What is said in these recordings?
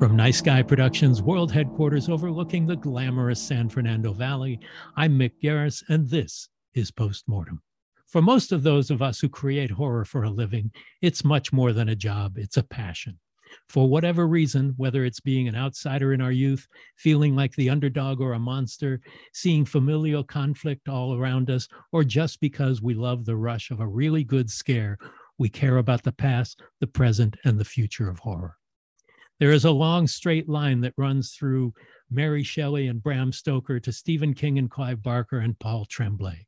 From Nice Guy Productions world headquarters overlooking the glamorous San Fernando Valley, I'm Mick Garris, and this is Postmortem. For most of those of us who create horror for a living, it's much more than a job, it's a passion. For whatever reason, whether it's being an outsider in our youth, feeling like the underdog or a monster, seeing familial conflict all around us, or just because we love the rush of a really good scare, we care about the past, the present, and the future of horror. There is a long straight line that runs through Mary Shelley and Bram Stoker to Stephen King and Clive Barker and Paul Tremblay.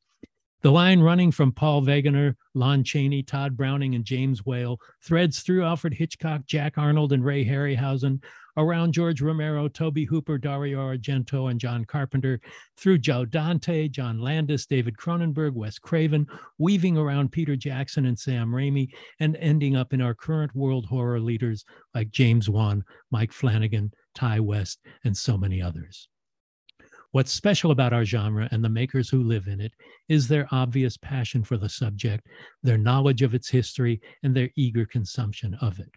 The line running from Paul Wegener, Lon Chaney, Tod Browning, and James Whale threads through Alfred Hitchcock, Jack Arnold, and Ray Harryhausen, around George Romero, Tobe Hooper, Dario Argento, and John Carpenter, through Joe Dante, John Landis, David Cronenberg, Wes Craven, weaving around Peter Jackson and Sam Raimi, and ending up in our current world horror leaders like James Wan, Mike Flanagan, Ti West, and so many others. What's special about our genre and the makers who live in it is their obvious passion for the subject, their knowledge of its history, and their eager consumption of it.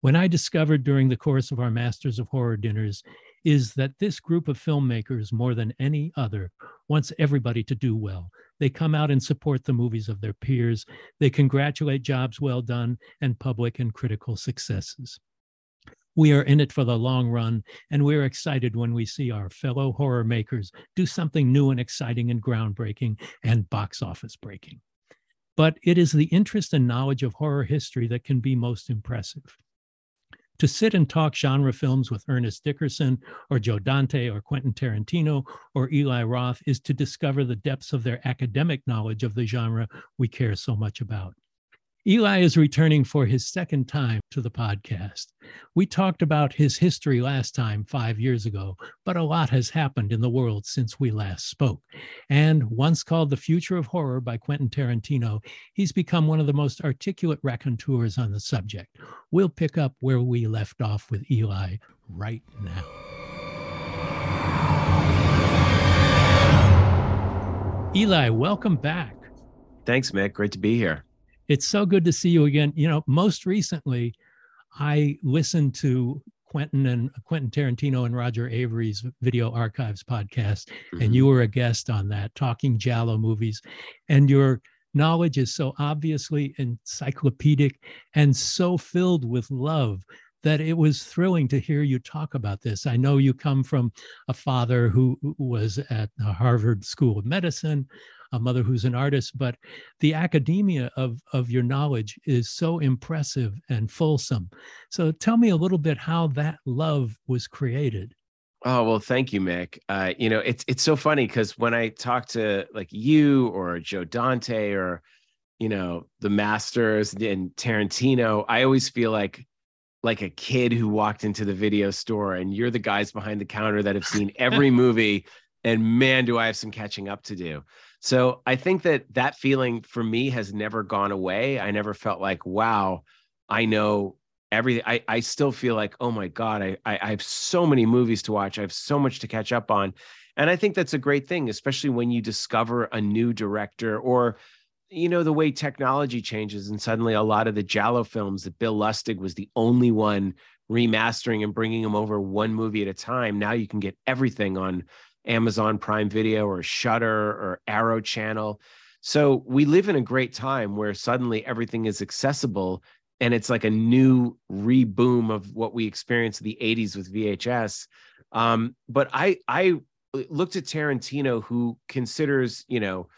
When I discovered during the course of our Masters of Horror dinners is that this group of filmmakers, more than any other, wants everybody to do well. They come out and support the movies of their peers. They congratulate jobs well done and public and critical successes. We are in it for the long run, and we're excited when we see our fellow horror makers do something new and exciting and groundbreaking and box office breaking. But it is the interest and knowledge of horror history that can be most impressive. To sit and talk genre films with Ernest Dickerson or Joe Dante or Quentin Tarantino or Eli Roth is to discover the depths of their academic knowledge of the genre we care so much about. Eli is returning for his second time to the podcast. We talked about his history last time, five years ago, but a lot has happened in the world since we last spoke. And once called The Future of Horror by Quentin Tarantino, he's become one of the most articulate raconteurs on the subject. We'll pick up where we left off with Eli right now. Eli, welcome back. Thanks, Mick. Great to be here. It's so good to see you again. You know, most recently, I listened to Quentin and Quentin Tarantino and Roger Avary's Video Archives podcast, mm-hmm. and you were a guest on that, talking Giallo movies, and your knowledge is so obviously encyclopedic and so filled with love that it was thrilling to hear you talk about this. I know you come from a father who was at the Harvard School of Medicine, a mother who's an artist, but the academia of, of your knowledge is so impressive and fulsome. So tell me a little bit how that love was created. Oh well, thank you, Mick. Uh, you know, it's it's so funny because when I talk to like you or Joe Dante or you know, the masters and Tarantino, I always feel like like a kid who walked into the video store and you're the guys behind the counter that have seen every movie and man do I have some catching up to do. So I think that that feeling for me has never gone away. I never felt like wow, I know everything. I I still feel like oh my god, I I, I have so many movies to watch. I have so much to catch up on. And I think that's a great thing, especially when you discover a new director or you know the way technology changes and suddenly a lot of the Giallo films that Bill Lustig was the only one remastering and bringing them over one movie at a time. Now you can get everything on Amazon Prime Video or Shudder or Arrow Channel. So we live in a great time where suddenly everything is accessible and it's like a new reboom of what we experienced in the 80s with VHS. Um, but I I looked at Tarantino who considers, you know,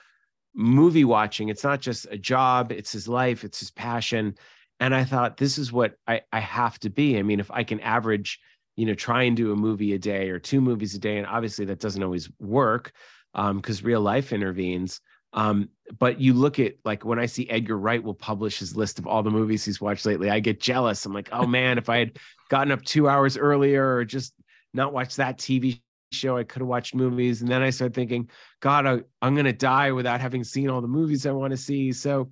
movie watching. It's not just a job, it's his life, it's his passion. And I thought, this is what I, I have to be. I mean, if I can average, you know, try and do a movie a day or two movies a day, and obviously that doesn't always work because um, real life intervenes. Um, but you look at like when I see Edgar Wright will publish his list of all the movies he's watched lately, I get jealous. I'm like, oh man, if I had gotten up two hours earlier or just not watched that TV show. I could have watched movies. And then I start thinking, God, I, I'm going to die without having seen all the movies I want to see. So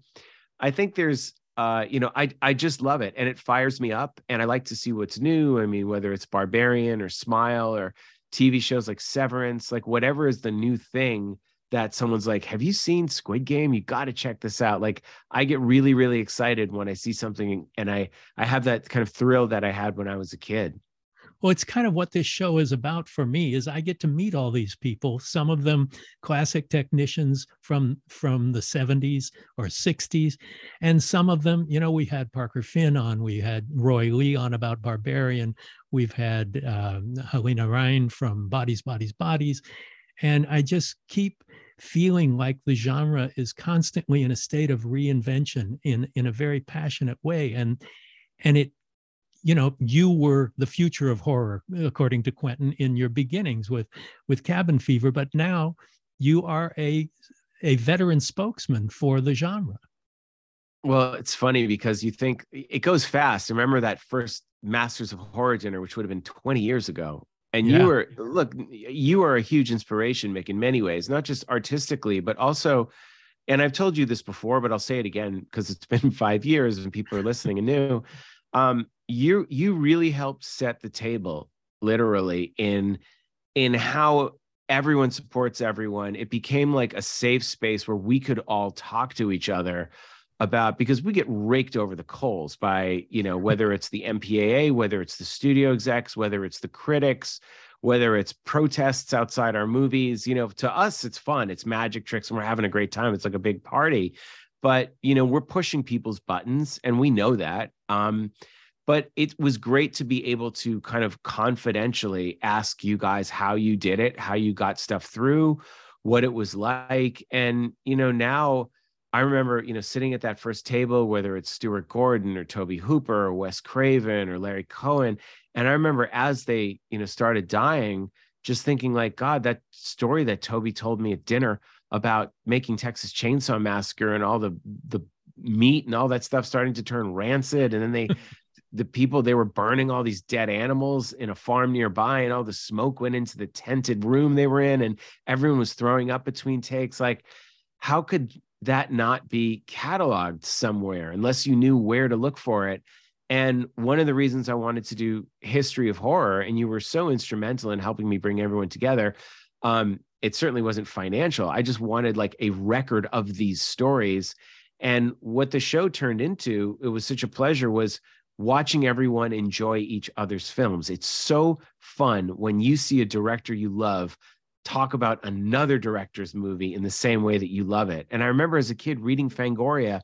I think there's, uh, you know, I, I just love it and it fires me up and I like to see what's new. I mean, whether it's Barbarian or Smile or TV shows like Severance, like whatever is the new thing that someone's like, have you seen Squid Game? You got to check this out. Like I get really, really excited when I see something and I, I have that kind of thrill that I had when I was a kid well it's kind of what this show is about for me is i get to meet all these people some of them classic technicians from from the 70s or 60s and some of them you know we had parker finn on we had roy lee on about barbarian we've had um, halina reijn from bodies bodies bodies and i just keep feeling like the genre is constantly in a state of reinvention in in a very passionate way and and it you know you were the future of horror according to quentin in your beginnings with with cabin fever but now you are a a veteran spokesman for the genre. Well it's funny because you think it goes fast. Remember that first masters of horror dinner which would have been 20 years ago? And yeah. you were look you are a huge inspiration mick in many ways not just artistically but also and i've told you this before but i'll say it again because it's been five years and people are listening and new um, you you really helped set the table literally in in how everyone supports everyone. It became like a safe space where we could all talk to each other about because we get raked over the coals by you know whether it's the MPAA whether it's the studio execs whether it's the critics whether it's protests outside our movies. You know to us it's fun. It's magic tricks and we're having a great time. It's like a big party. But you know we're pushing people's buttons and we know that um but it was great to be able to kind of confidentially ask you guys how you did it, how you got stuff through, what it was like. And, you know, now I remember, you know, sitting at that first table, whether it's Stuart Gordon or Tobe Hooper or Wes Craven or Larry Cohen. And I remember as they, you know, started dying, just thinking like, God, that story that Tobe told me at dinner about making Texas Chainsaw Massacre and all the the meat and all that stuff starting to turn rancid. And then they the people they were burning all these dead animals in a farm nearby and all the smoke went into the tented room they were in and everyone was throwing up between takes. Like how could that not be cataloged somewhere unless you knew where to look for it? And one of the reasons i wanted to do history of horror and you were so instrumental in helping me bring everyone together um, it certainly wasn't financial. I just wanted like a record of these stories and what the show turned into it was such a pleasure was watching everyone enjoy each other's films. It's so fun when you see a director you love talk about another director's movie in the same way that you love it. And I remember as a kid reading Fangoria,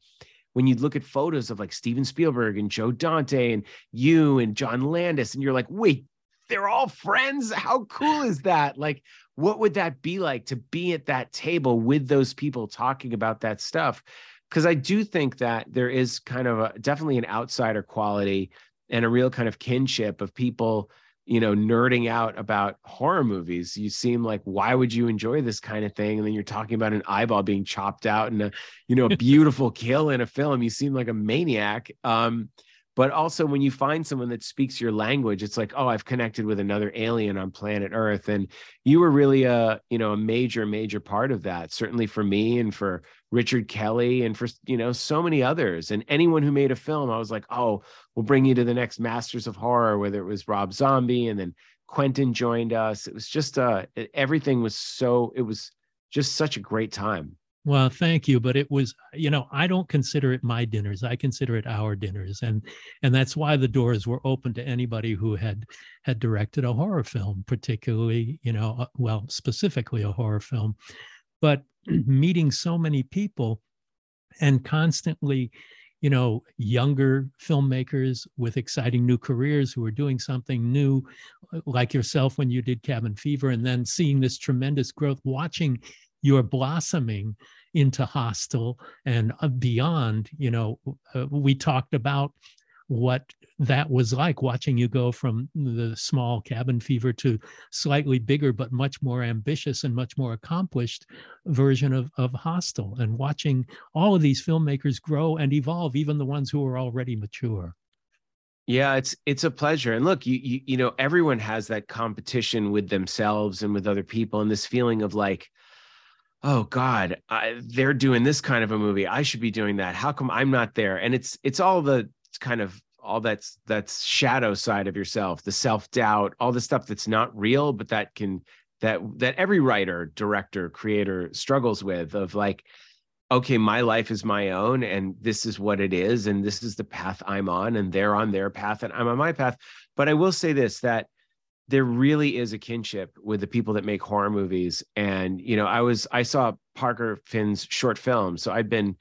when you'd look at photos of like Steven Spielberg and Joe Dante and you and John Landis, and you're like, wait, they're all friends. How cool is that? Like, what would that be like to be at that table with those people talking about that stuff? Because I do think that there is kind of a, definitely an outsider quality and a real kind of kinship of people you know, nerding out about horror movies. You seem like, why would you enjoy this kind of thing? And then you're talking about an eyeball being chopped out and a, you know, a beautiful kill in a film. You seem like a maniac. Um, but also when you find someone that speaks your language it's like oh i've connected with another alien on planet earth and you were really a you know a major major part of that certainly for me and for richard kelly and for you know so many others and anyone who made a film i was like oh we'll bring you to the next masters of horror whether it was rob zombie and then quentin joined us it was just uh everything was so it was just such a great time well, thank you, but it was, you know, I don't consider it my dinners. I consider it our dinners, and and that's why the doors were open to anybody who had had directed a horror film, particularly, you know, uh, well, specifically a horror film. But meeting so many people, and constantly, you know, younger filmmakers with exciting new careers who are doing something new, uh, like yourself when you did Cabin Fever, and then seeing this tremendous growth, watching your blossoming into hostel and uh, beyond you know uh, we talked about what that was like watching you go from the small cabin fever to slightly bigger but much more ambitious and much more accomplished version of, of Hostel and watching all of these filmmakers grow and evolve even the ones who are already mature. Yeah it's it's a pleasure. And look you, you you know everyone has that competition with themselves and with other people and this feeling of like oh god I, they're doing this kind of a movie. I should be doing that. How come i'm not there? And it's it's all the kind of all that's that's shadow side of yourself the self-doubt all the stuff that's not real but that can that that every writer director creator struggles with of like okay my life is my own and this is what it is and this is the path i'm on and they're on their path and i'm on my path but i will say this that there really is a kinship with the people that make horror movies. And, you know, I was, I saw Parker Finn's short film. So I've been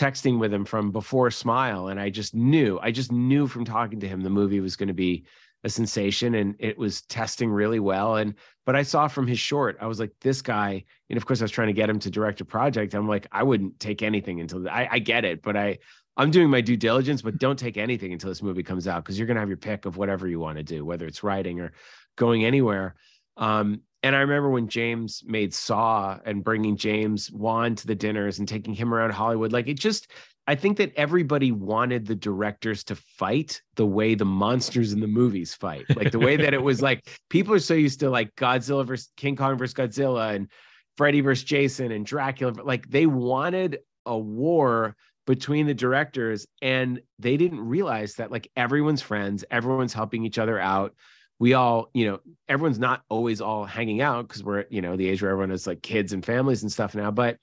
texting with him from before Smile. And I just knew, I just knew from talking to him the movie was going to be a sensation and it was testing really well. And, but I saw from his short, I was like, this guy, and of course I was trying to get him to direct a project. I'm like, I wouldn't take anything until I, I get it, but I, I'm doing my due diligence, but don't take anything until this movie comes out because you're going to have your pick of whatever you want to do, whether it's writing or going anywhere. Um, and I remember when James made Saw and bringing James Wan to the dinners and taking him around Hollywood. Like it just, I think that everybody wanted the directors to fight the way the monsters in the movies fight. Like the way that it was like people are so used to like Godzilla versus King Kong versus Godzilla and Freddy versus Jason and Dracula. Like they wanted a war between the directors and they didn't realize that like everyone's friends, everyone's helping each other out we all, you know, everyone's not always all hanging out because we're, you know, the age where everyone has like kids and families and stuff now. But,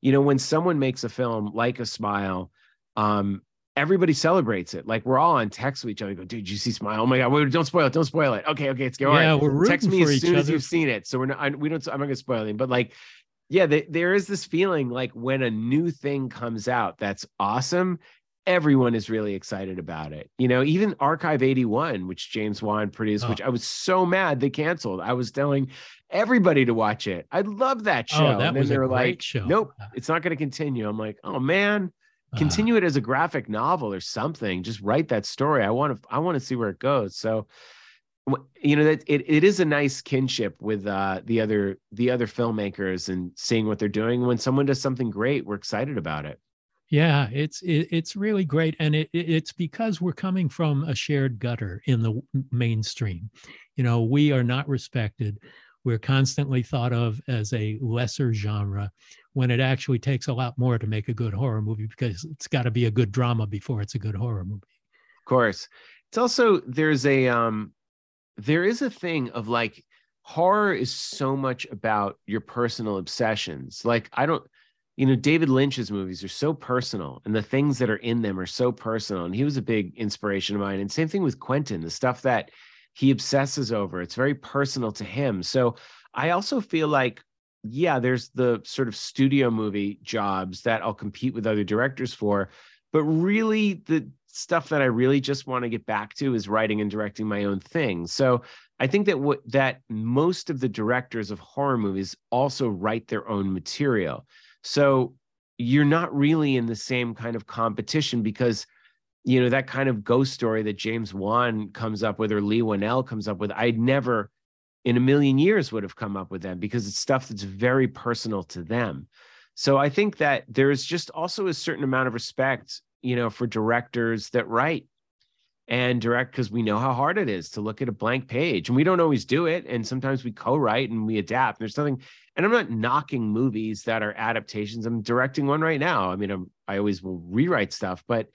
you know, when someone makes a film like a smile, um, everybody celebrates it. Like we're all on text with each other. Go, dude, you see Smile? Oh my god, wait, don't spoil it. Don't spoil it. Okay, okay, it's going. Yeah, right. we're text me as soon other. as you've seen it. So we're not. I, we don't. I'm not gonna spoil it. But like, yeah, they, there is this feeling like when a new thing comes out that's awesome, everyone is really excited about it. You know, even Archive 81, which James Wan produced, oh. which I was so mad they canceled. I was telling everybody to watch it. I love that show. Oh, that and then they were like, show. nope, it's not going to continue. I'm like, oh man, continue uh, it as a graphic novel or something. Just write that story. I want to, I want to see where it goes. So, you know that it, it is a nice kinship with uh the other the other filmmakers and seeing what they're doing when someone does something great we're excited about it yeah, it's it, it's really great, and it, it's because we're coming from a shared gutter in the mainstream. You know, we are not respected. We're constantly thought of as a lesser genre, when it actually takes a lot more to make a good horror movie because it's got to be a good drama before it's a good horror movie. Of course, it's also there's a um, there is a thing of like horror is so much about your personal obsessions. Like I don't you know, David Lynch's movies are so personal and the things that are in them are so personal. And he was a big inspiration of mine. And same thing with Quentin, the stuff that he obsesses over, it's very personal to him. So I also feel like, yeah, there's the sort of studio movie jobs that I'll compete with other directors for. But really, the stuff that I really just want to get back to is writing and directing my own thing. So I think that what that most of the directors of horror movies also write their own material. So you're not really in the same kind of competition because you know, that kind of ghost story that James Wan comes up with or Leigh Whannell comes up with, I'd never in a million years would have come up with them because it's stuff that's very personal to them. So I think that there's just also a certain amount of respect, you know, for directors that write and direct because we know how hard it is to look at a blank page and we don't always do it. And sometimes we co-write and we adapt. There's nothing, and I'm not knocking movies that are adaptations. I'm directing one right now. I mean, I'm, I always will rewrite stuff, but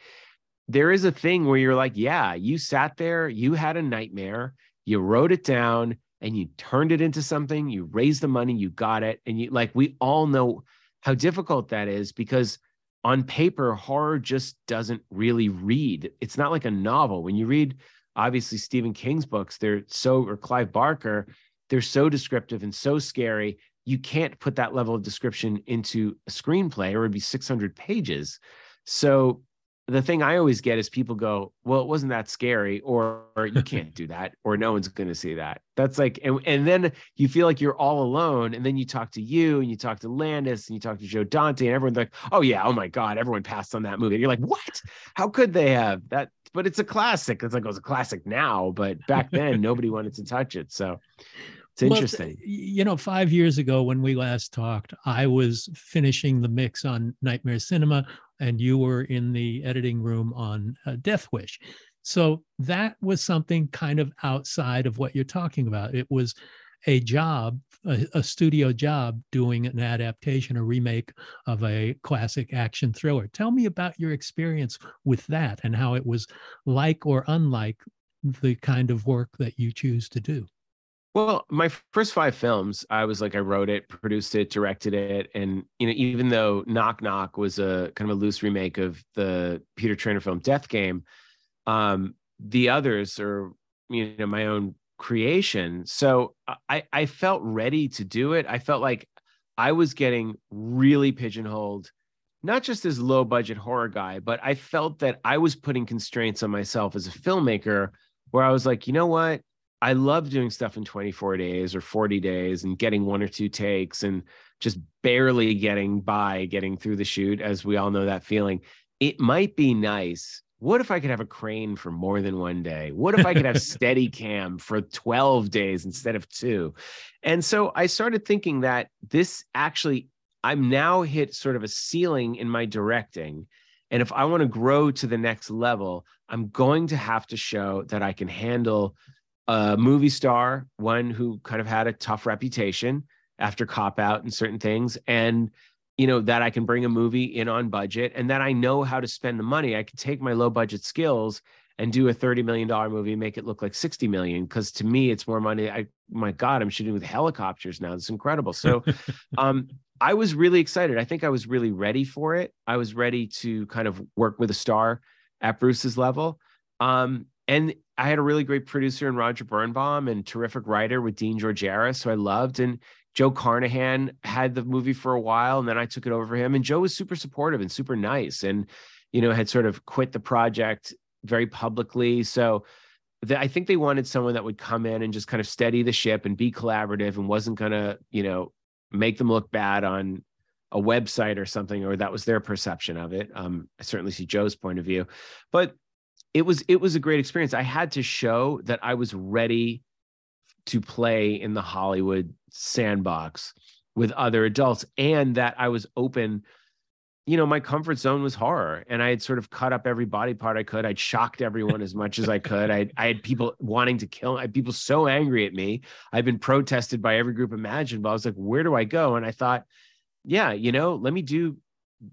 there is a thing where you're like, yeah, you sat there, you had a nightmare, you wrote it down, and you turned it into something. You raised the money, you got it, and you like we all know how difficult that is because on paper, horror just doesn't really read. It's not like a novel. When you read, obviously Stephen King's books, they're so or Clive Barker, they're so descriptive and so scary. You can't put that level of description into a screenplay, or it'd be 600 pages. So the thing I always get is people go, "Well, it wasn't that scary," or, or "You can't do that," or "No one's going to see that." That's like, and, and then you feel like you're all alone, and then you talk to you, and you talk to Landis, and you talk to Joe Dante, and everyone's like, "Oh yeah, oh my god, everyone passed on that movie." And you're like, "What? How could they have that?" But it's a classic. It's like it was a classic now, but back then nobody wanted to touch it. So it's interesting. Well, you know, five years ago when we last talked, I was finishing the mix on Nightmare Cinema, and you were in the editing room on uh, Death Wish. So that was something kind of outside of what you're talking about. It was a job, a, a, studio job, doing an adaptation, a remake of a classic action thriller. Tell me about your experience with that and how it was like or unlike the kind of work that you choose to do. Well, my first five films, I was like, I wrote it, produced it, directed it, and you know, even though Knock Knock was a kind of a loose remake of the Peter Traynor film Death Game, um, the others are you know my own creation. So I I felt ready to do it. I felt like I was getting really pigeonholed, not just as low budget horror guy, but I felt that I was putting constraints on myself as a filmmaker, where I was like, you know what I love doing stuff in 24 days or 40 days and getting one or two takes and just barely getting by, getting through the shoot, as we all know that feeling. It might be nice. What if I could have a crane for more than one day? What if I could have steady cam for 12 days instead of two? And so I started thinking that this actually, I'm now hit sort of a ceiling in my directing. And if I want to grow to the next level, I'm going to have to show that I can handle a movie star, one who kind of had a tough reputation after cop out and certain things, and you know that I can bring a movie in on budget, and that I know how to spend the money. I can take my low budget skills and do a thirty million dollar movie and make it look like sixty million. Because to me, it's more money. I my God, I'm shooting with helicopters now. It's incredible. So, um, I was really excited. I think I was really ready for it. I was ready to kind of work with a star at Bruce's level. Um, and I had a really great producer in Roger Birnbaum and terrific writer with Dean Georgaris, who I loved. And Joe Carnahan had the movie for a while, and then I took it over for him. And Joe was super supportive and super nice, and you know had sort of quit the project very publicly. So the, I think they wanted someone that would come in and just kind of steady the ship and be collaborative and wasn't gonna you know make them look bad on a website or something, or that was their perception of it. Um, I certainly see Joe's point of view, but it was it was a great experience. I had to show that I was ready to play in the Hollywood sandbox with other adults and that I was open. You know my comfort zone was horror and i had sort of cut up every body part i could. I'd shocked everyone as much as i could. I i had people wanting to kill I had people so angry at me. I've been protested by every group imaginable. I was like where do i go? And i thought yeah you know let me do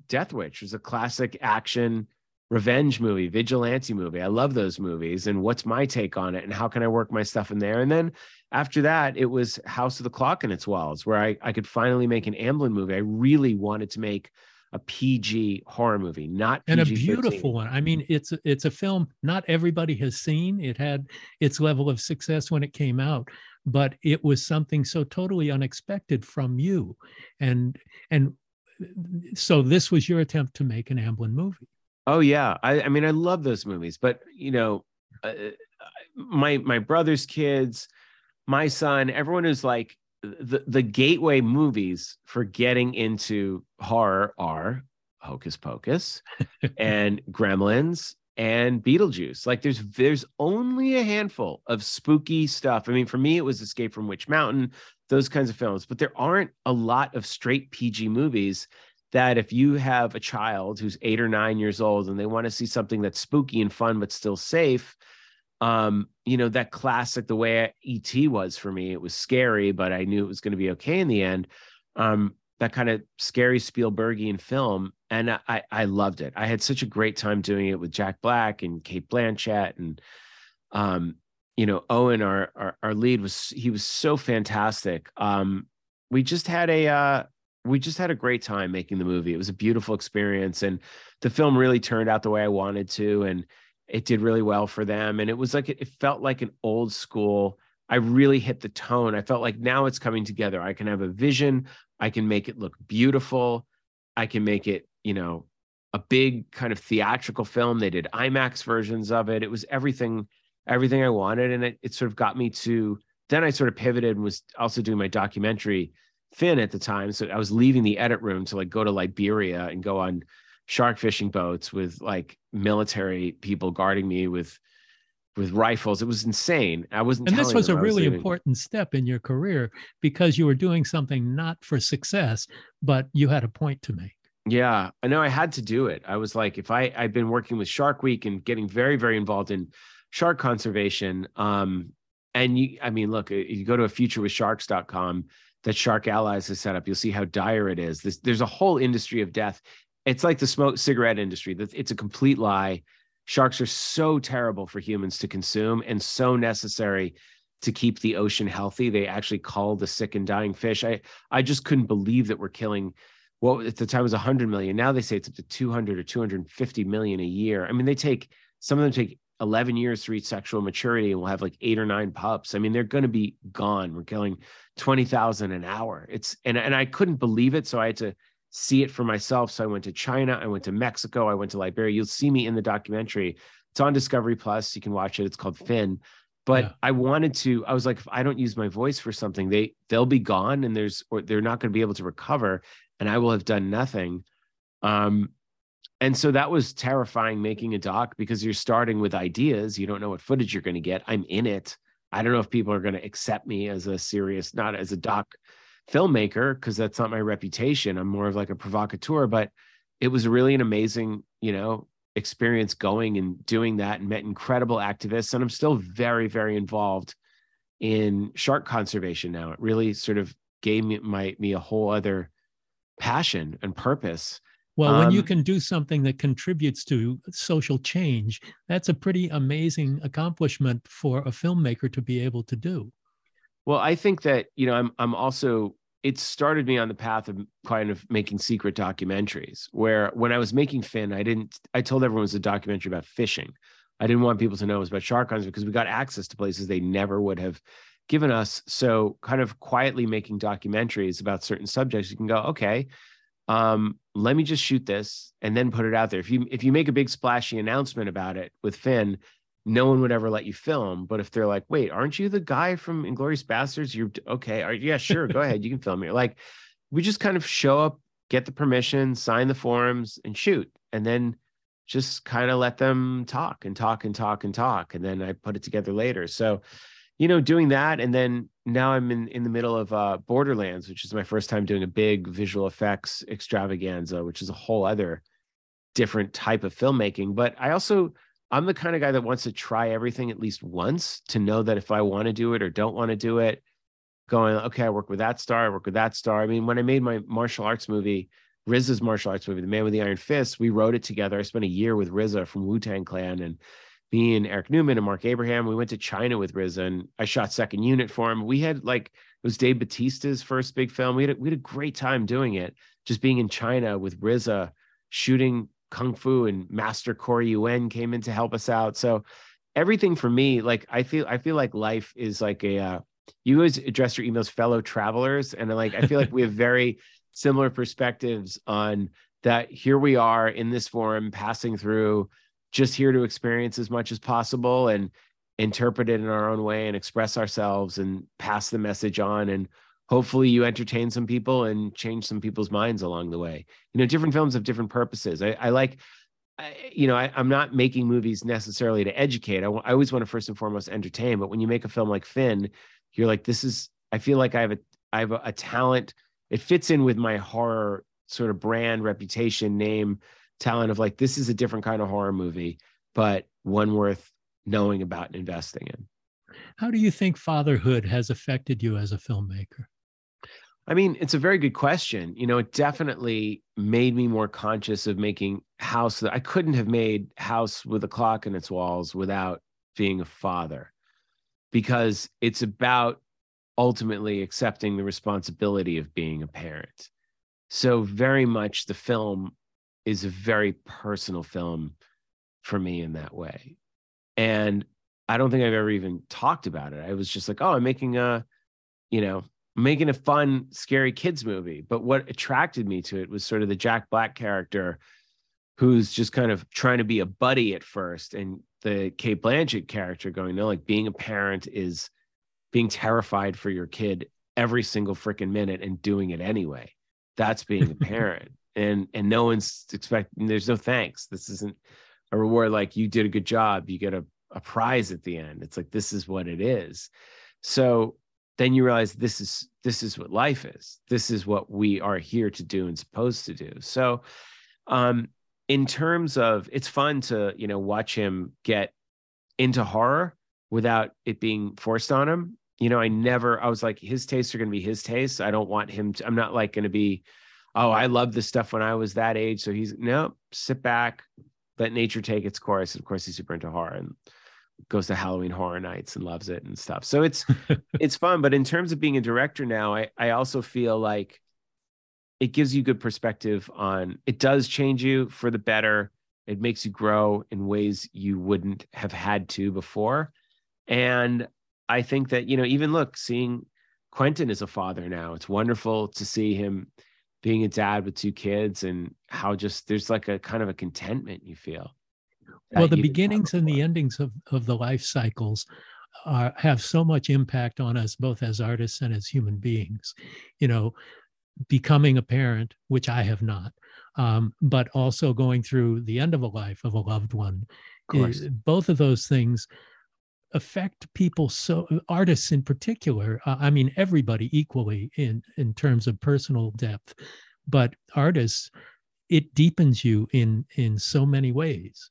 Death Wish. It was a classic action revenge movie, vigilante movie. I love those movies. And what's my take on it? And how can I work my stuff in there? And then after that, it was House of the Clock and its Walls, where I, I could finally make an Amblin movie. I really wanted to make a PG horror movie, not PG and a beautiful one. I mean, it's it's a film not everybody has seen. It had its level of success when it came out, but it was something so totally unexpected from you, and and so this was your attempt to make an Amblin movie. Oh yeah, I, I mean I love those movies, but you know, uh, my my brother's kids, my son, everyone who's like the the gateway movies for getting into horror are Hocus Pocus and Gremlins and Beetlejuice. Like there's there's only a handful of spooky stuff. I mean, for me, it was Escape from Witch Mountain, those kinds of films, but there aren't a lot of straight PG movies that if you have a child who's eight or nine years old and they want to see something that's spooky and fun but still safe, um, you know, that classic, the way ET was for me, it was scary, but I knew it was going to be okay in the end. Um, that kind of scary Spielbergian film, and I I loved it. I had such a great time doing it with Jack Black and Cate Blanchett, and um, you know, Owen, our, our our lead was he was so fantastic. Um, we just had a uh, we just had a great time making the movie. It was a beautiful experience, and the film really turned out the way I wanted to, and it did really well for them. And it was like it felt like an old school I really hit the tone. I felt like now it's coming together. I can have a vision. I can make it look beautiful. I can make it, you know, a big kind of theatrical film. They did IMAX versions of it. It was everything, everything I wanted. And it, it sort of got me to then I sort of pivoted and was also doing my documentary Fin at the time. So I was leaving the edit room to like go to Liberia and go on shark fishing boats with like military people guarding me with with rifles. It was insane. I wasn't. And this was a really was important step in your career because you were doing something not for success, but you had a point to make. Yeah, I know. I had to do it. I was like, if I I've been working with Shark Week and getting very very involved in shark conservation. Um, and you, I mean, look, you go to a futurewithsharks.com that Shark Allies has set up. You'll see how dire it is. This, there's a whole industry of death. It's like the smoke cigarette industry. It's a complete lie sharks are so terrible for humans to consume and so necessary to keep the ocean healthy. They actually call the sick and dying fish. I I just couldn't believe that we're killing what at the time was 100 million. Now they say it's up to 200 or 250 million a year. I mean, they take some of them take 11 years to reach sexual maturity and we'll have like eight or nine pups. I mean, they're going to be gone. We're killing 20,000 an hour. It's and and I couldn't believe it, so I had to see it for myself. So I went to China, I went to Mexico, I went to Liberia. You'll see me in the documentary. It's on Discovery Plus. You can watch it. It's called Fin. But yeah. I wanted to, I was like, if I don't use my voice for something, they they'll be gone and there's or they're not going to be able to recover and I will have done nothing. Um, and so that was terrifying making a doc because you're starting with ideas. You don't know what footage you're going to get. I'm in it. I don't know if people are going to accept me as a serious, not as a doc filmmaker because that's not my reputation. I'm more of like a provocateur, but it was really an amazing, you know, experience going and doing that and met incredible activists. And I'm still very, very involved in shark conservation now. It really sort of gave me my me a whole other passion and purpose. Well, when you um, can do something that contributes to social change, that's a pretty amazing accomplishment for a filmmaker to be able to do. Well, I think that, you know, I'm I'm also it started me on the path of kind of making secret documentaries where when I was making Fin, I didn't, I told everyone it was a documentary about fishing. I didn't want people to know it was about shark hunts because we got access to places they never would have given us. So kind of quietly making documentaries about certain subjects, you can go, okay, um, let me just shoot this and then put it out there. If you, if you make a big splashy announcement about it with Fin, no one would ever let you film. But if they're like, wait, aren't you the guy from Inglourious Basterds? You're okay. Yeah, sure. Go ahead. You can film here. Like we just kind of show up, get the permission, sign the forms and shoot. And then just kind of let them talk and talk and talk and talk. And then I put it together later. So, you know, doing that. And then now I'm in, in the middle of uh, Borderlands, which is my first time doing a big visual effects extravaganza, which is a whole other different type of filmmaking. But I also, I'm the kind of guy that wants to try everything at least once to know that if I want to do it or don't want to do it, going, okay, I work with that star, I work with that star. I mean, when I made my martial arts movie, RZA's martial arts movie, The Man with the Iron Fist, we wrote it together. I spent a year with RZA from Wu Tang Clan and me and Eric Newman and Mark Abraham. We went to China with RZA I shot second unit for him. We had like, it was Dave Bautista's first big film. We had, a, we had a great time doing it, just being in China with RZA, shooting kung fu and master Corey Yuen came in to help us out. So everything for me, like I feel, I feel like life is like a, uh, you always address your emails fellow travelers. And like, I feel like we have very similar perspectives on that. Here we are in this forum passing through just here to experience as much as possible and interpret it in our own way and express ourselves and pass the message on. And hopefully you entertain some people and change some people's minds along the way. You know, different films have different purposes. I, I like I, you know, I, am not making movies necessarily to educate. I, w- I always want to first and foremost entertain. But when you make a film like Fin, you're like, this is. I feel like I have a I have a, a talent. It fits in with my horror sort of brand, reputation, name, talent of like this is a different kind of horror movie, but one worth knowing about and investing in. How do you think fatherhood has affected you as a filmmaker? I mean, it's a very good question. You know, it definitely made me more conscious of making house that I couldn't have made house with a clock in its walls without being a father because it's about ultimately accepting the responsibility of being a parent. So very much the film is a very personal film for me in that way. And I don't think I've ever even talked about it. I was just like, oh, I'm making a, you know, making a fun, scary kids movie. But what attracted me to it was sort of the Jack Black character who's just kind of trying to be a buddy at first. And the Cate Blanchett character going, no, like being a parent is being terrified for your kid every single freaking minute and doing it anyway. That's being a parent. And and no one's expecting there's no thanks. This isn't a reward like you did a good job, you get a, a prize at the end. It's like this is what it is. So then you realize this is this is what life is. This is what we are here to do and supposed to do. So um in terms of it's fun to, you know, watch him get into horror without it being forced on him you know, I never, I was like, his tastes are going to be his tastes. I don't want him to, I'm not like going to be, oh, I love this stuff when I was that age. So he's, no, sit back, let nature take its course. And of course, he's super into horror and goes to Halloween horror nights and loves it and stuff. So it's, it's fun. But in terms of being a director now, I, I also feel like it gives you good perspective on, it does change you for the better. It makes you grow in ways you wouldn't have had to before. And I think that, you know, even look, seeing Quentin as a father now, it's wonderful to see him being a dad with two kids and how just there's like a kind of a contentment you feel. Well, the beginnings and the endings of, of the life cycles are, have so much impact on us both as artists and as human beings. You know, becoming a parent, which I have not, um, but also going through the end of a life of a loved one. Is, both of those things affect people so artists in particular uh, i mean everybody equally in in terms of personal depth but artists it deepens you in in so many ways.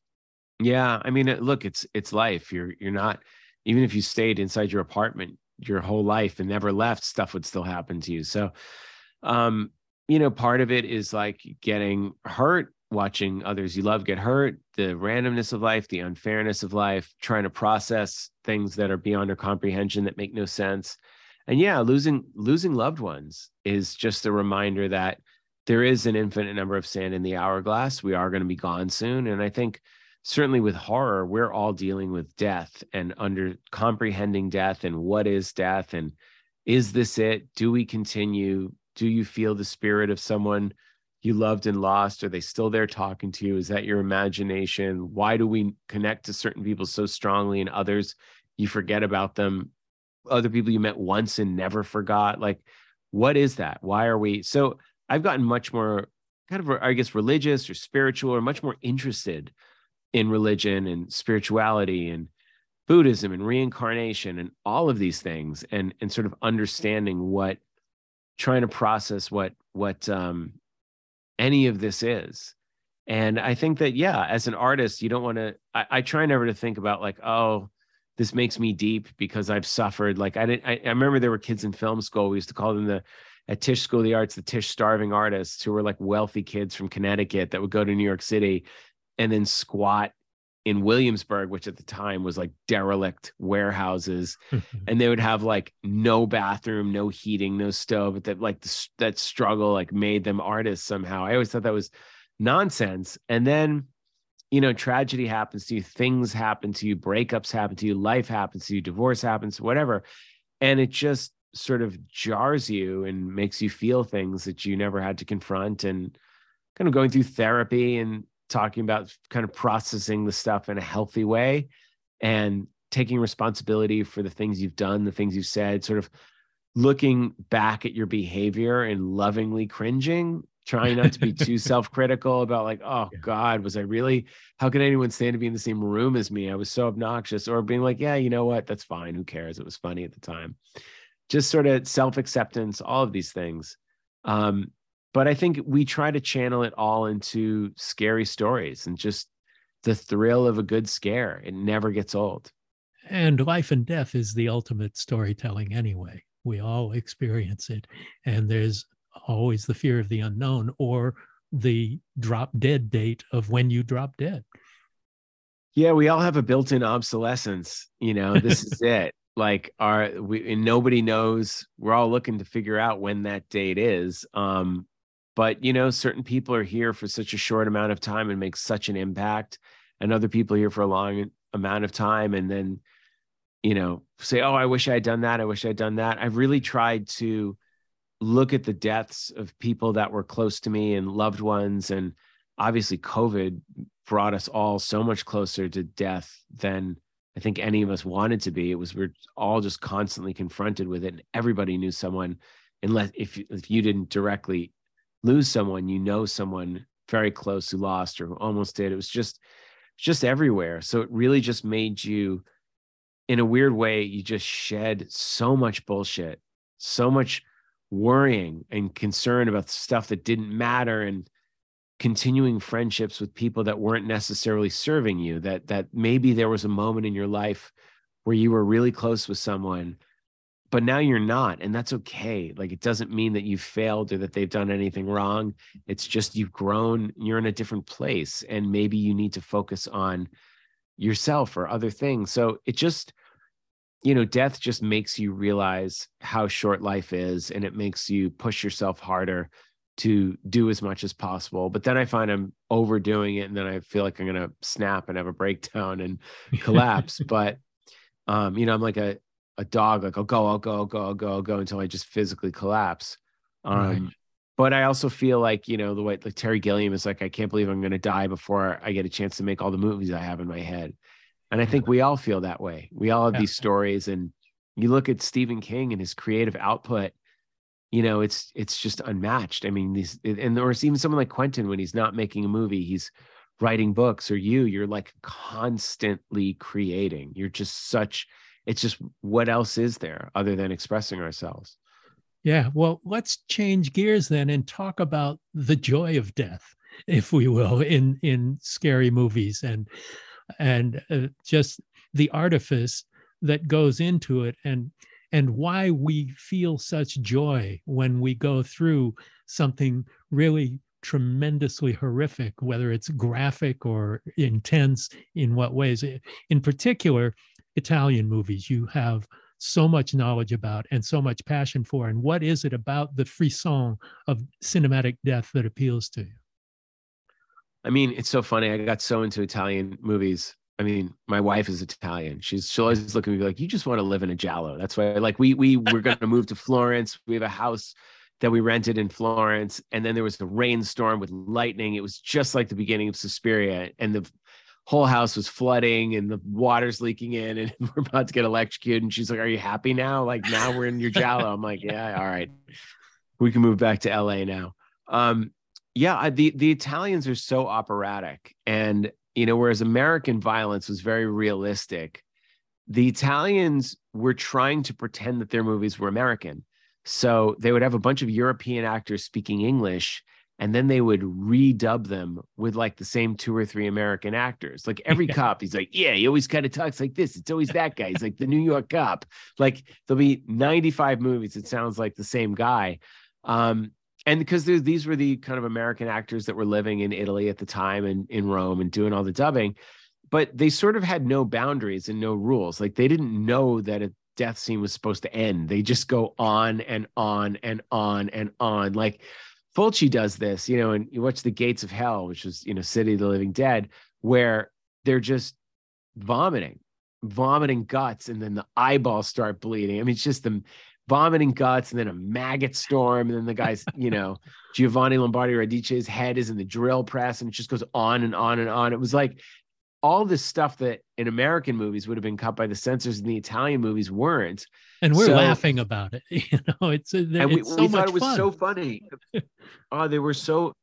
Yeah i mean look it's it's life. You're you're not even if you stayed inside your apartment your whole life and never left stuff would still happen to you. So um you know part of it is like getting hurt watching others you love get hurt, the randomness of life, the unfairness of life, trying to process things that are beyond our comprehension that make no sense. And yeah, losing losing loved ones is just a reminder that there is an infinite number of sand in the hourglass. We are going to be gone soon. And I think certainly with horror, we're all dealing with death and under comprehending death and what is death and is this it? Do we continue? Do you feel the spirit of someone you loved and lost? Are they still there talking to you? Is that your imagination? Why do we connect to certain people so strongly and others you forget about them? Other people you met once and never forgot? Like, what is that? Why are we? So I've gotten much more kind of, I guess, religious or spiritual or much more interested in religion and spirituality and Buddhism and reincarnation and all of these things and and sort of understanding what trying to process what what um any of this is. And I think that, yeah, as an artist, you don't want to, I, I, try never to think about like, oh, this makes me deep because I've suffered. Like I didn't, I, I remember there were kids in film school. We used to call them the, at Tisch School of the Arts, the Tisch starving artists who were like wealthy kids from Connecticut that would go to New York City and then squat in Williamsburg, which at the time was like derelict warehouses, and they would have like no bathroom, no heating, no stove. But that like the, that struggle like made them artists somehow. I always thought that was nonsense. And then, you know, tragedy happens to you, things happen to you, breakups happen to you, life happens to you, divorce happens, whatever, and it just sort of jars you and makes you feel things that you never had to confront and kind of going through therapy and talking about kind of processing the stuff in a healthy way and taking responsibility for the things you've done, the things you've said, sort of looking back at your behavior and lovingly cringing trying not to be too self-critical about like, oh yeah. God, was I really? How could anyone stand to be in the same room as me? I was so obnoxious, or being like, yeah, you know what? That's fine. Who cares? It was funny at the time. Just sort of self-acceptance, all of these things. Um, but I think we try to channel it all into scary stories and just the thrill of a good scare. It never gets old. And life and death is the ultimate storytelling anyway. We all experience it. And there's always the fear of the unknown or the drop dead date of when you drop dead. Yeah, we all have a built-in obsolescence. You know, this is it. Like our we and nobody knows. We're all looking to figure out when that date is. Um, but you know, certain people are here for such a short amount of time and make such an impact, and other people here for a long amount of time, and then you know, say, "Oh, I wish I had done that. I wish I'd done that." I've really tried to look at the deaths of people that were close to me and loved ones and obviously covid brought us all so much closer to death than i think any of us wanted to be it was we're all just constantly confronted with it and everybody knew someone unless if, if you didn't directly lose someone you know someone very close who lost or almost did. It was just just everywhere. So it really just made you in a weird way you just shed so much bullshit so much worrying and concern about stuff that didn't matter and continuing friendships with people that weren't necessarily serving you that that maybe there was a moment in your life where you were really close with someone but now you're not and that's okay like it doesn't mean that you've failed or that they've done anything wrong it's just you've grown you're in a different place and maybe you need to focus on yourself or other things so it just you know, death just makes you realize how short life is and it makes you push yourself harder to do as much as possible. But then I find I'm overdoing it and then I feel like I'm going to snap and have a breakdown and collapse. but, um, you know, I'm like a, a dog, like I'll go, I'll go, I'll go, I'll go, I'll go until I just physically collapse. Um, right. But I also feel like, you know, the way like Terry Gilliam is like, I can't believe I'm going to die before I get a chance to make all the movies I have in my head. And I think we all feel that way. We all have yeah. these stories. And you look at Stephen King and his creative output, you know, it's it's just unmatched. I mean, these and or even someone like Quentin when he's not making a movie, he's writing books, or you, you're like constantly creating. You're just such it's just what else is there other than expressing ourselves? Yeah. Well, let's change gears then and talk about the joy of death, if we will, in in scary movies. And and uh, just the artifice that goes into it and and why we feel such joy when we go through something really tremendously horrific whether it's graphic or intense in what ways in particular italian movies you have so much knowledge about and so much passion for and what is it about the frisson of cinematic death that appeals to you I mean, it's so funny. I got so into Italian movies. I mean, my wife is Italian. She's she'll always look at me like, you just want to live in a giallo. That's why like we we were gonna move to Florence. We have a house that we rented in Florence, and then there was a rainstorm with lightning. It was just like the beginning of Suspiria, and the whole house was flooding and the water's leaking in, and we're about to get electrocuted. And she's like, Are you happy now? Like now we're in your giallo. I'm like, Yeah, all right. We can move back to LA now. Um, yeah the the italians are so operatic and you know whereas american violence was very realistic the italians were trying to pretend that their movies were american so they would have a bunch of european actors speaking english and then they would redub them with like the same two or three american actors like every cop he's like yeah he always kind of talks like this it's always that guy he's like the new york cop like there'll be 95 movies it sounds like the same guy um, and because these were the kind of American actors that were living in Italy at the time and in Rome and doing all the dubbing, but they sort of had no boundaries and no rules. Like they didn't know that a death scene was supposed to end. They just go on and on and on and on. Like Fulci does this, you know, and you watch The Gates of Hell, which was, you know, City of the Living Dead, where they're just vomiting, vomiting guts, and then the eyeballs start bleeding. I mean, it's just the vomiting guts and then a maggot storm. And then the guy's, you know, Giovanni Lombardi Radice's head is in the drill press and it just goes on and on and on. It was like, all this stuff that in American movies would have been cut by the censors and the Italian movies weren't. And we're so, laughing about it. You know, it's, it's and we, so we thought it was fun. so funny. oh, they were so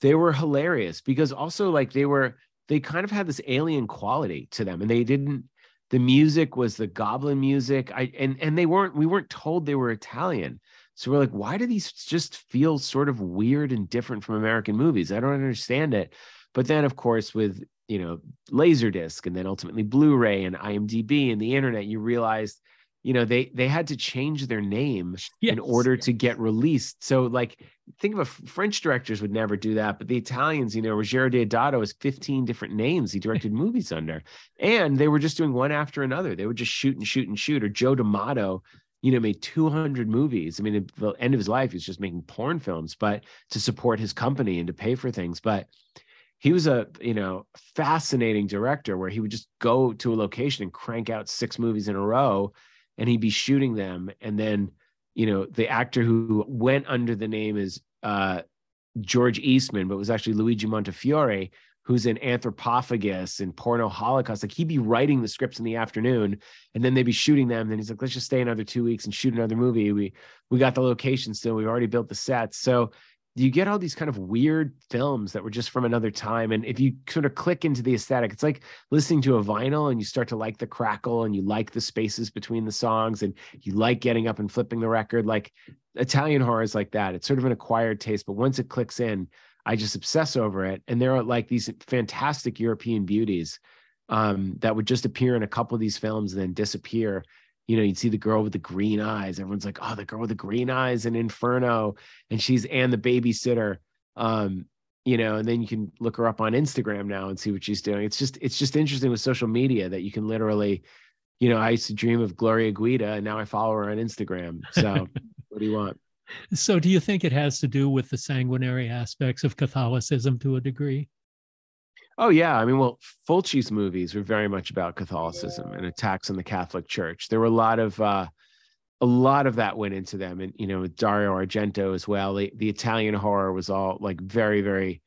they were hilarious because also like they were they kind of had this alien quality to them and they didn't the music was the goblin music. I and and they weren't we weren't told they were Italian. So we're like, why do these just feel sort of weird and different from American movies? I don't understand it. But then, of course, with you know laserdisc and then ultimately blu-ray and imdb and the internet you realized you know they they had to change their name yes. in order to get released. So like think of a french directors would never do that but the italians you know Ruggero Deodato has 15 different names he directed movies under and they were just doing one after another. They would just shoot and shoot and shoot or joe d'amato you know made 200 movies. I mean at the end of his life he's just making porn films but to support his company and to pay for things. But he was a you know fascinating director where he would just go to a location and crank out six movies in a row and he'd be shooting them. And then you know the actor who went under the name is uh, george eastman but was actually luigi montefiore who's in anthropophagus and porno holocaust. Like he'd be writing the scripts in the afternoon and then they'd be shooting them. And then he's like let's just stay another two weeks and shoot another movie. We we got the location still we've already built the sets. So you get all these kind of weird films that were just from another time. And if you sort of click into the aesthetic, it's like listening to a vinyl and you start to like the crackle and you like the spaces between the songs and you like getting up and flipping the record. Like Italian horror is like that. It's sort of an acquired taste, but once it clicks in, I just obsess over it. And there are like these fantastic European beauties um, that would just appear in a couple of these films and then disappear you know, you'd see the girl with the green eyes. Everyone's like, oh, the girl with the green eyes in Inferno, and she's and the babysitter. Um, you know, and then you can look her up on Instagram now and see what she's doing. It's just it's just interesting with social media that you can literally, you know, I used to dream of Gloria Guida and now I follow her on Instagram. So what do you want? So do you think it has to do with the sanguinary aspects of Catholicism to a degree? Oh yeah, I mean, well, Fulci's movies were very much about Catholicism and attacks on the Catholic Church. There were a lot of uh, a lot of that went into them, and you know, with Dario Argento as well. The, the Italian horror was all like very, very.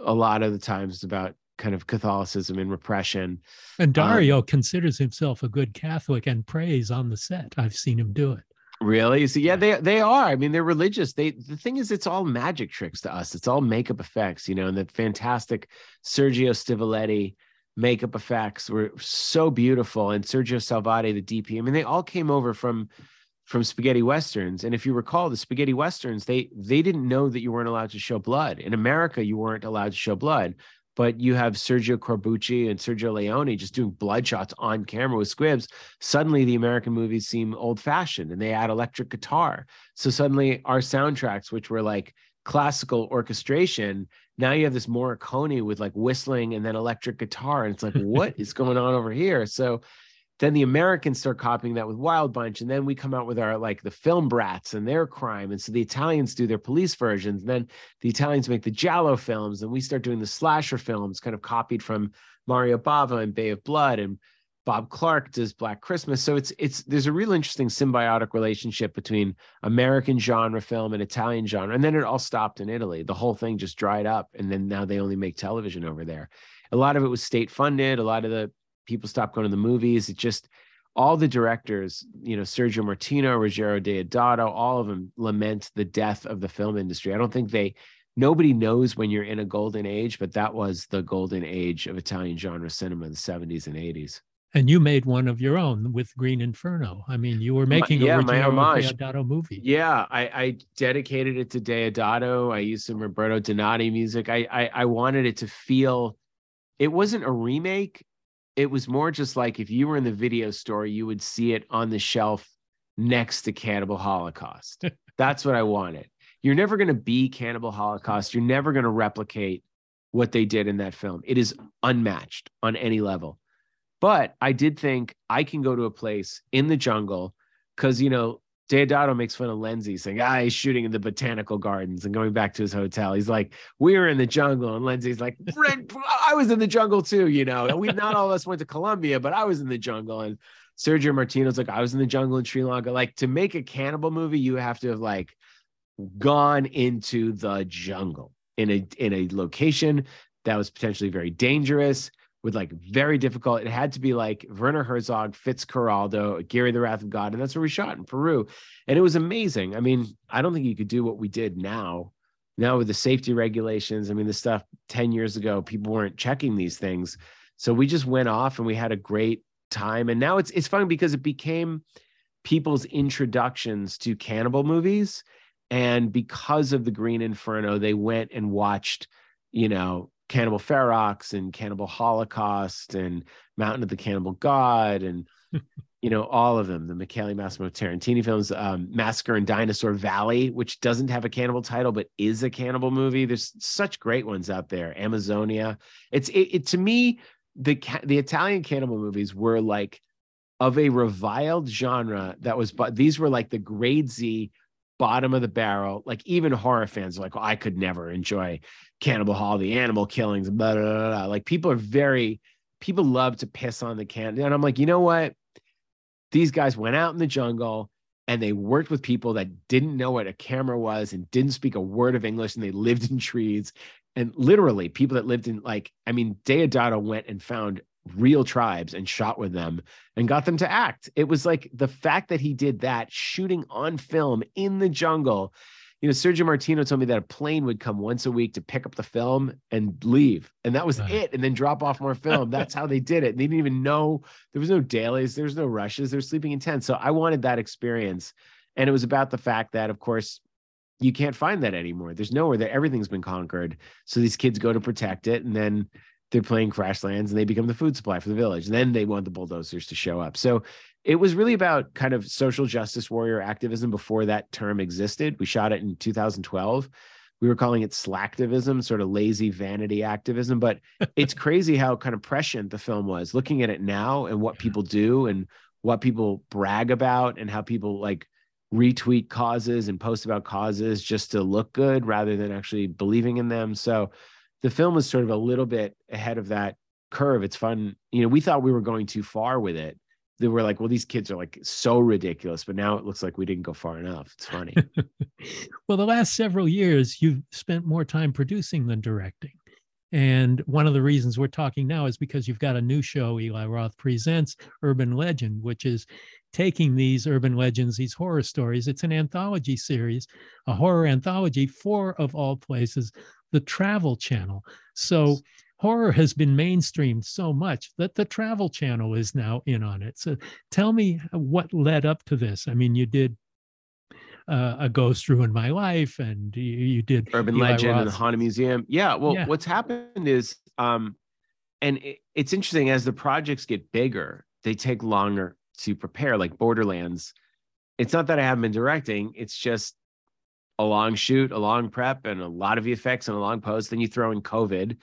A lot of the times about kind of Catholicism and repression. And Dario um, considers himself a good Catholic and prays on the set. I've seen him do it. Really? So yeah, they they are. I mean, they're religious. They the thing is, it's all magic tricks to us. It's all makeup effects, you know. And the fantastic Sergio Stivaletti makeup effects were so beautiful, and Sergio Salvati, the DP. I mean, they all came over from from spaghetti westerns. And if you recall, the spaghetti westerns, they they didn't know that you weren't allowed to show blood. In America, you weren't allowed to show blood but you have Sergio Corbucci and Sergio Leone just doing blood shots on camera with squibs. Suddenly, the American movies seem old fashioned and they add electric guitar. So suddenly, our soundtracks, which were like classical orchestration, now you have this Morricone with like whistling and then electric guitar. And it's like, what is going on over here? So then the Americans start copying that with Wild Bunch, and then we come out with our like the film brats and their crime, and so the Italians do their police versions, and then the Italians make the Giallo films, and we start doing the slasher films, kind of copied from Mario Bava and Bay of Blood, and Bob Clark does Black Christmas. So it's it's there's a real interesting symbiotic relationship between American genre film and Italian genre, and then it all stopped in Italy. The whole thing just dried up, and then now they only make television over there. A lot of it was state funded. A lot of the people stopped going to the movies. It just all the directors, you know, Sergio Martino, Ruggero Deodato, all of them lament the death of the film industry. I don't think they nobody knows when you're in a golden age, but that was the golden age of Italian genre cinema, in the 70s and 80s. And you made one of your own with Green Inferno. I mean, you were making my, yeah, a my homage. Deodato movie. Yeah, I, I, dedicated it to Deodato. I used some Roberto Donati music. I, I I wanted it to feel. It wasn't a remake it was more just like if you were in the video store, you would see it on the shelf next to Cannibal Holocaust. That's what I wanted. You're never going to be Cannibal Holocaust. You're never going to replicate what they did in that film. It is unmatched on any level. But I did think I can go to a place in the jungle because, you know, Deodato makes fun of Lenzi, saying, ah, he's shooting in the botanical gardens and going back to his hotel. He's like, we were in the jungle. And Lenzi's like, I was in the jungle too, you know. And we not all of us went to Colombia, but I was in the jungle. And Sergio Martino's like, I was in the jungle in Sri Lanka. Like to make a cannibal movie, you have to have like gone into the jungle in a in a location that was potentially very dangerous with like very difficult. It had to be like Werner Herzog, Fitzcarraldo, Aguirre the Wrath of God, and that's where we shot in Peru, and it was amazing. I mean, I don't think you could do what we did now. Now with the safety regulations, I mean, the stuff ten years ago, people weren't checking these things, so we just went off and we had a great time. And now it's it's fun because it became people's introductions to cannibal movies, and because of the Green Inferno, they went and watched, you know, Cannibal Ferox and Cannibal Holocaust and Mountain of the Cannibal God and you know all of them the Michele Massimo Tarantini films um, Massacre in Dinosaur Valley which doesn't have a cannibal title but is a cannibal movie. There's such great ones out there. Amazonia. It's it, it to me the the Italian cannibal movies were like of a reviled genre that was but these were like the grade Z bottom of the barrel. Like even horror fans are like, well, I could never enjoy Cannibal Hall, the animal killings, blah, blah, blah, blah. Like people are very, people love to piss on the can. And I'm like, you know what? These guys went out in the jungle and they worked with people that didn't know what a camera was and didn't speak a word of English and they lived in trees. And literally, people that lived in like, I mean, Deodato went and found real tribes and shot with them and got them to act. It was like the fact that he did that shooting on film in the jungle. You know, Sergio Martino told me that a plane would come once a week to pick up the film and leave. And that was it. And then drop off more film. That's how they did it. They didn't even know there was no dailies, there was no rushes, they're sleeping in tents. So I wanted that experience. And it was about the fact that, of course, you can't find that anymore. There's nowhere that everything's been conquered. So these kids go to protect it. And then they're playing Crashlands and they become the food supply for the village. And then they want the bulldozers to show up. So it was really about kind of social justice warrior activism before that term existed. We shot it in 2012. We were calling it slacktivism, sort of lazy vanity activism. But it's crazy how kind of prescient the film was. Looking at it now and what people do and what people brag about and how people like retweet causes and post about causes just to look good rather than actually believing in them. So the film is sort of a little bit ahead of that curve. It's fun. You know, we thought we were going too far with it. They were like, well, these kids are like so ridiculous, but now it looks like we didn't go far enough. It's funny. well, the last several years, you've spent more time producing than directing. And one of the reasons we're talking now is because you've got a new show, Eli Roth Presents Urban Legend, which is taking these urban legends, these horror stories. It's an anthology series, a horror anthology for of all places, the Travel Channel. So horror has been mainstreamed so much that the Travel Channel is now in on it. So tell me what led up to this. I mean, you did uh, a ghost ruined my life, and you, you did Urban Eli Legend Roth. and the Haunted Museum. Yeah. Well, yeah. what's happened is, um, and it, it's interesting as the projects get bigger, they take longer to prepare. Like Borderlands, it's not that I haven't been directing; it's just a long shoot, a long prep, and a lot of effects and a long post. Then you throw in COVID,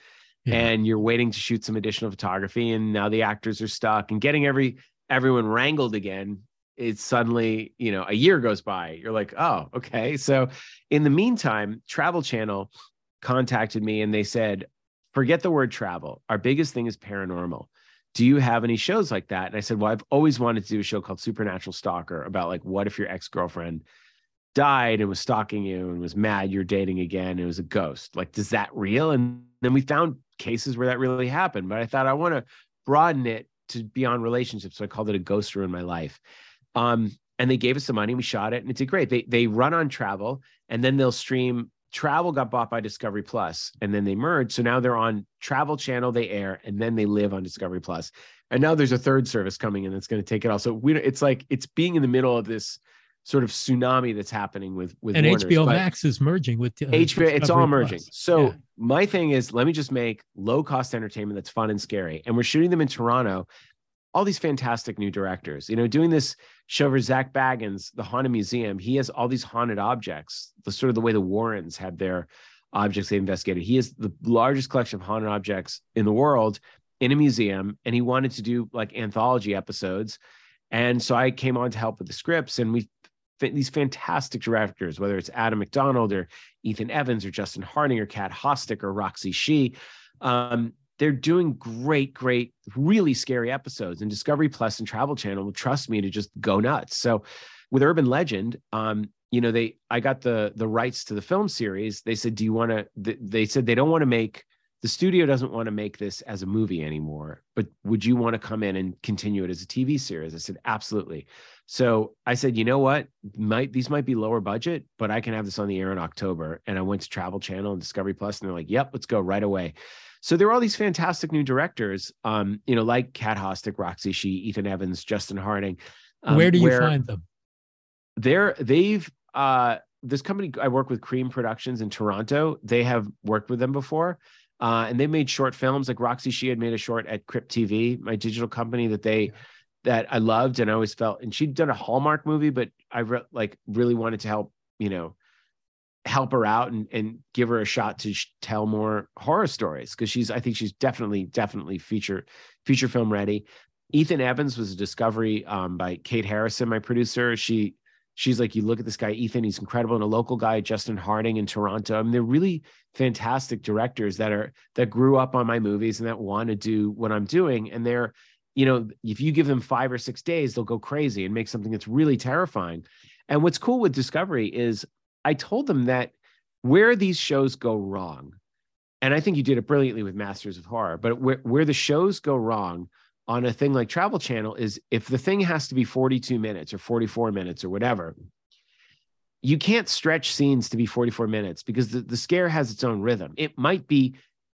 yeah. and you're waiting to shoot some additional photography, and now the actors are stuck and getting every everyone wrangled again. It's suddenly, you know, a year goes by. You're like, oh, okay. So in the meantime, Travel Channel contacted me and they said, forget the word travel. Our biggest thing is paranormal. Do you have any shows like that? And I said, well, I've always wanted to do a show called Supernatural Stalker about like, what if your ex girlfriend died and was stalking you and was mad you're dating again it was a ghost. Like does that real? And then we found cases where that really happened but i thought i want to broaden it to beyond relationships so i called it a ghost in my life. Um, and they gave us the money we shot it and it did great. They they run on travel and then they'll stream travel got bought by discovery plus and then they merged so now they're on travel channel they air and then they live on discovery plus. And now there's a third service coming in that's going to take it all. So we it's like it's being in the middle of this sort of tsunami that's happening with with and Warner's. HBO Max is merging with uh, HBO. It's all merging. Plus. So yeah. my thing is, let me just make low cost entertainment that's fun and scary, and we're shooting them in Toronto. All these fantastic new directors, you know, doing this show for Zach Bagans, the Haunted Museum. He has all these haunted objects, the sort of the way the Warrens had their objects they investigated. He has the largest collection of haunted objects in the world in a museum, and he wanted to do like anthology episodes. And so I came on to help with the scripts, and we these fantastic directors, whether it's Adam McDonald or Ethan Evans or Justin Harding or Kat Hostick or Roxy Shih. Um, they're doing great, great, really scary episodes. And Discovery Plus and Travel Channel will trust me to just go nuts. So with Urban Legend, um, you know, they I got the the rights to the film series. They said, "Do you want to?" They said they don't want to make the studio doesn't want to make this as a movie anymore, but would you want to come in and continue it as a TV series? I said, absolutely. So I said, you know what? Might these might be lower budget, but I can have this on the air in October. And I went to Travel Channel and Discovery Plus, and they're like, yep, let's go right away. So there are all these fantastic new directors, um, you know, like Kat Hostick, Roxy Shih, Ethan Evans, Justin Harding. Um, where do you find them? They're they've uh this company I work with Cream Productions in Toronto. They have worked with them before. Uh, and they made short films like Roxy Shih had made a short at Crypt TV, my digital company that they that I loved and I always felt and she'd done a Hallmark movie, but I re- like really wanted to help, you know, help her out and, and give her a shot to sh- tell more horror stories because she's I think she's definitely definitely feature feature film ready. Ethan Evans was a discovery um, by Kate Harrison, my producer. She she's like, you look at this guy, Ethan, he's incredible. And a local guy, Justin Harding in Toronto. I mean, they're really fantastic directors that are that grew up on my movies and that want to do what I'm doing. And they're, you know, if you give them five or six days, they'll go crazy and make something that's really terrifying. And what's cool with Discovery is I told them that where these shows go wrong, and I think you did it brilliantly with Masters of Horror, but where, where the shows go wrong on a thing like Travel Channel is if the thing has to be 42 minutes or 44 minutes or whatever, you can't stretch scenes to be 44 minutes because the, the scare has its own rhythm. It might be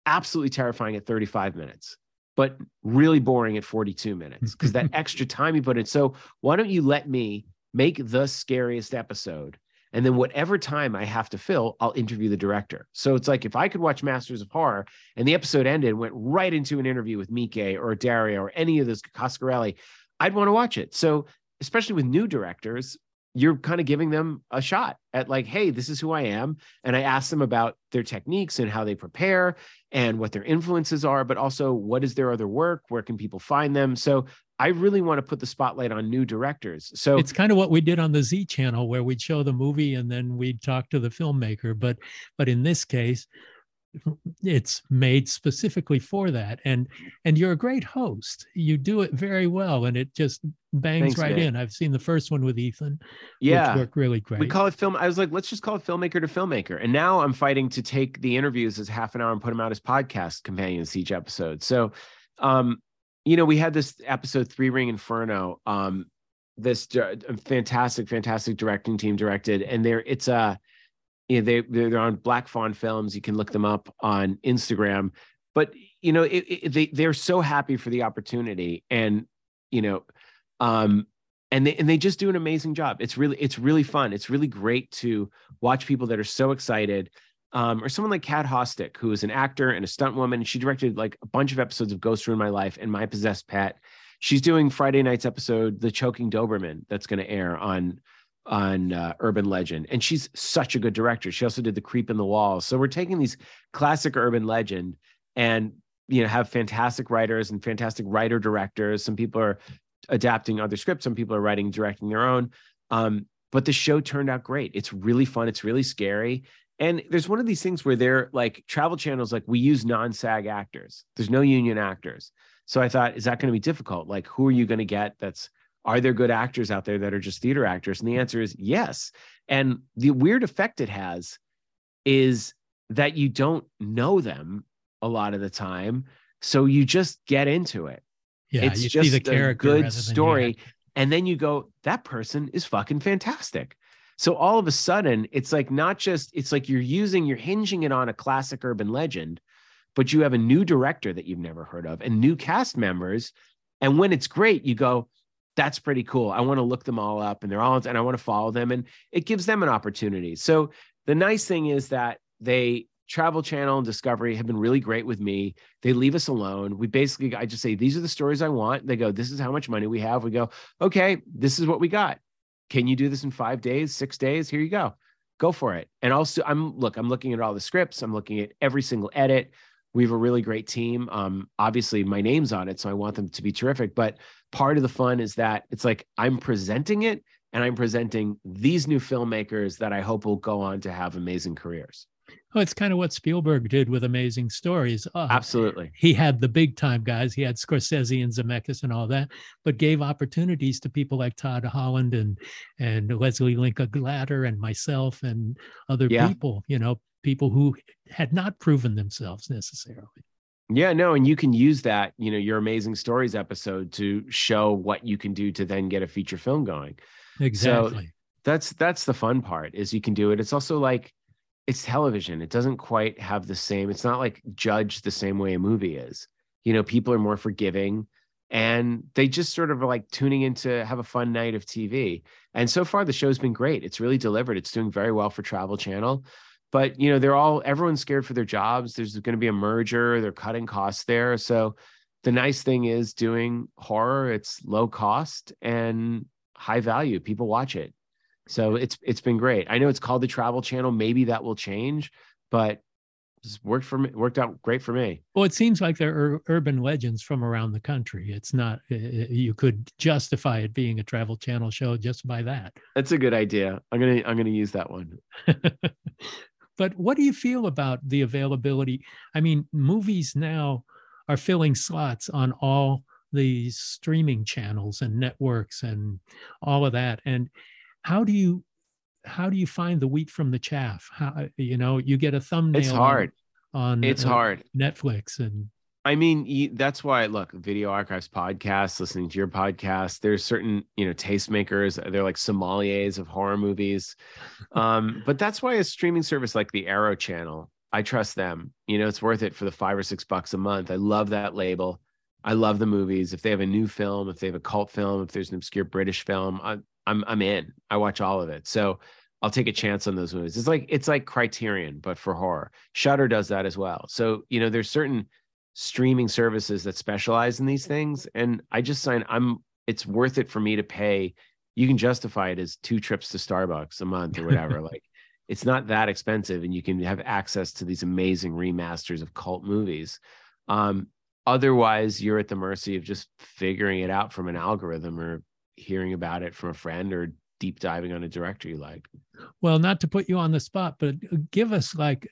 absolutely terrifying at 35 minutes, but really boring at 42 minutes because that extra time you put in. So why don't you let me make the scariest episode and then whatever time I have to fill, I'll interview the director. So it's like if I could watch Masters of Horror and the episode ended went right into an interview with Mike or Dario or any of those Coscarelli, I'd want to watch it. So especially with new directors, you're kind of giving them a shot at like, hey, this is who I am. And I ask them about their techniques and how they prepare and what their influences are, but also what is their other work? Where can people find them? So I really want to put the spotlight on new directors. So it's kind of what we did on the Z channel where we'd show the movie and then we'd talk to the filmmaker. But but in this case, it's made specifically for that. And and you're a great host. You do it very well and it just bangs Thanks, right man. in. I've seen the first one with Ethan. Yeah. worked really great. We call it film. I was like, let's just call it filmmaker to filmmaker. And now I'm fighting to take the interviews as half an hour and put them out as podcast companions each episode. So um you know, we had this episode Three Ring Inferno. Um, this fantastic, fantastic directing team directed, and there it's a, uh, you know, they they're on Black Fawn Films. You can look them up on Instagram. But you know, it, it, they they're so happy for the opportunity, and you know, um, and they and they just do an amazing job. It's really it's really fun. It's really great to watch people that are so excited um, or someone like Kat Hostick, who is an actor and a stunt woman. She directed like a bunch of episodes of Ghost Ruin My Life and My Possessed Pet. She's doing Friday night's episode, The Choking Doberman, that's going to air on on uh, Urban Legend. And she's such a good director. She also did The Creep in the Wall. So we're taking these classic urban legend and you know have fantastic writers and fantastic writer directors. Some people are adapting other scripts. Some people are writing, directing their own. Um, but the show turned out great. It's really fun. It's really scary. And there's one of these things where they're like travel channels, like we use non SAG actors, there's no union actors. So I thought, is that going to be difficult? Like, who are you going to get that's, are there good actors out there that are just theater actors? And the answer is yes. And the weird effect it has is that you don't know them a lot of the time. So you just get into it. Yeah, it's just a good story. And then you go, that person is fucking fantastic. So all of a sudden, it's like not just, it's like you're using, you're hinging it on a classic urban legend, but you have a new director that you've never heard of and new cast members. And when it's great, you go, that's pretty cool. I want to look them all up and they're all, and I want to follow them. And it gives them an opportunity. So the nice thing is that they, Travel Channel and Discovery have been really great with me. They leave us alone. We basically, I just say, these are the stories I want. They go, this is how much money we have. We go, okay, this is what we got. Can you do this in five days, six days? Here you go. Go for it. And also, I'm look, I'm looking at all the scripts, I'm looking at every single edit. We have a really great team. Um, obviously, my name's on it, so I want them to be terrific. But part of the fun is that it's like I'm presenting it and I'm presenting these new filmmakers that I hope will go on to have amazing careers. Oh, it's kind of what Spielberg did with Amazing Stories. Oh, Absolutely. He had the big time guys. He had Scorsese and Zemeckis and all that, but gave opportunities to people like Todd Holland and and Leslie Linka Glatter and myself and other yeah. people. You know, people who had not proven themselves necessarily. Yeah, no, and you can use that, you know, your amazing stories episode to show what you can do to then get a feature film going. Exactly. So that's that's the fun part is you can do it. It's also like it's television. It doesn't quite have the same. It's not like judged the same way a movie is. You know, people are more forgiving and they just sort of are like tuning in to have a fun night of TV. And so far the show's been great. It's really delivered. It's doing very well for Travel Channel. But, you know, they're all everyone's scared for their jobs. There's going to be a merger, they're cutting costs there. So the nice thing is doing horror, it's low cost and high value. People watch it. So it's it's been great. I know it's called the Travel Channel. Maybe that will change, but it's worked for me. Worked out great for me. Well, it seems like they're urban legends from around the country. It's not. You could justify it being a Travel Channel show just by that. That's a good idea. I'm gonna I'm gonna use that one. but what do you feel about the availability? I mean, movies now are filling slots on all these streaming channels and networks and all of that, and how do you how do you find the wheat from the chaff? How you know you get a thumbnail. It's hard. On, on it's uh, hard. Netflix and. I mean, that's why look, Video Archives podcast, listening to your podcast. There's certain you know tastemakers. They're like sommeliers of horror movies, um, but that's why a streaming service like the Arrow Channel, I trust them. You know, it's worth it for the five or six bucks a month. I love that label. I love the movies. If they have a new film, if they have a cult film, if there's an obscure British film, I, I'm I'm in. I watch all of it. So I'll take a chance on those movies. It's like it's like Criterion, but for horror. Shudder does that as well. So you know, there's certain streaming services that specialize in these things, and I just sign. I'm. It's worth it for me to pay. You can justify it as two trips to Starbucks a month or whatever. like, it's not that expensive, and you can have access to these amazing remasters of cult movies. Um, otherwise, you're at the mercy of just figuring it out from an algorithm or hearing about it from a friend or deep diving on a director you like? Well, not to put you on the spot, but give us like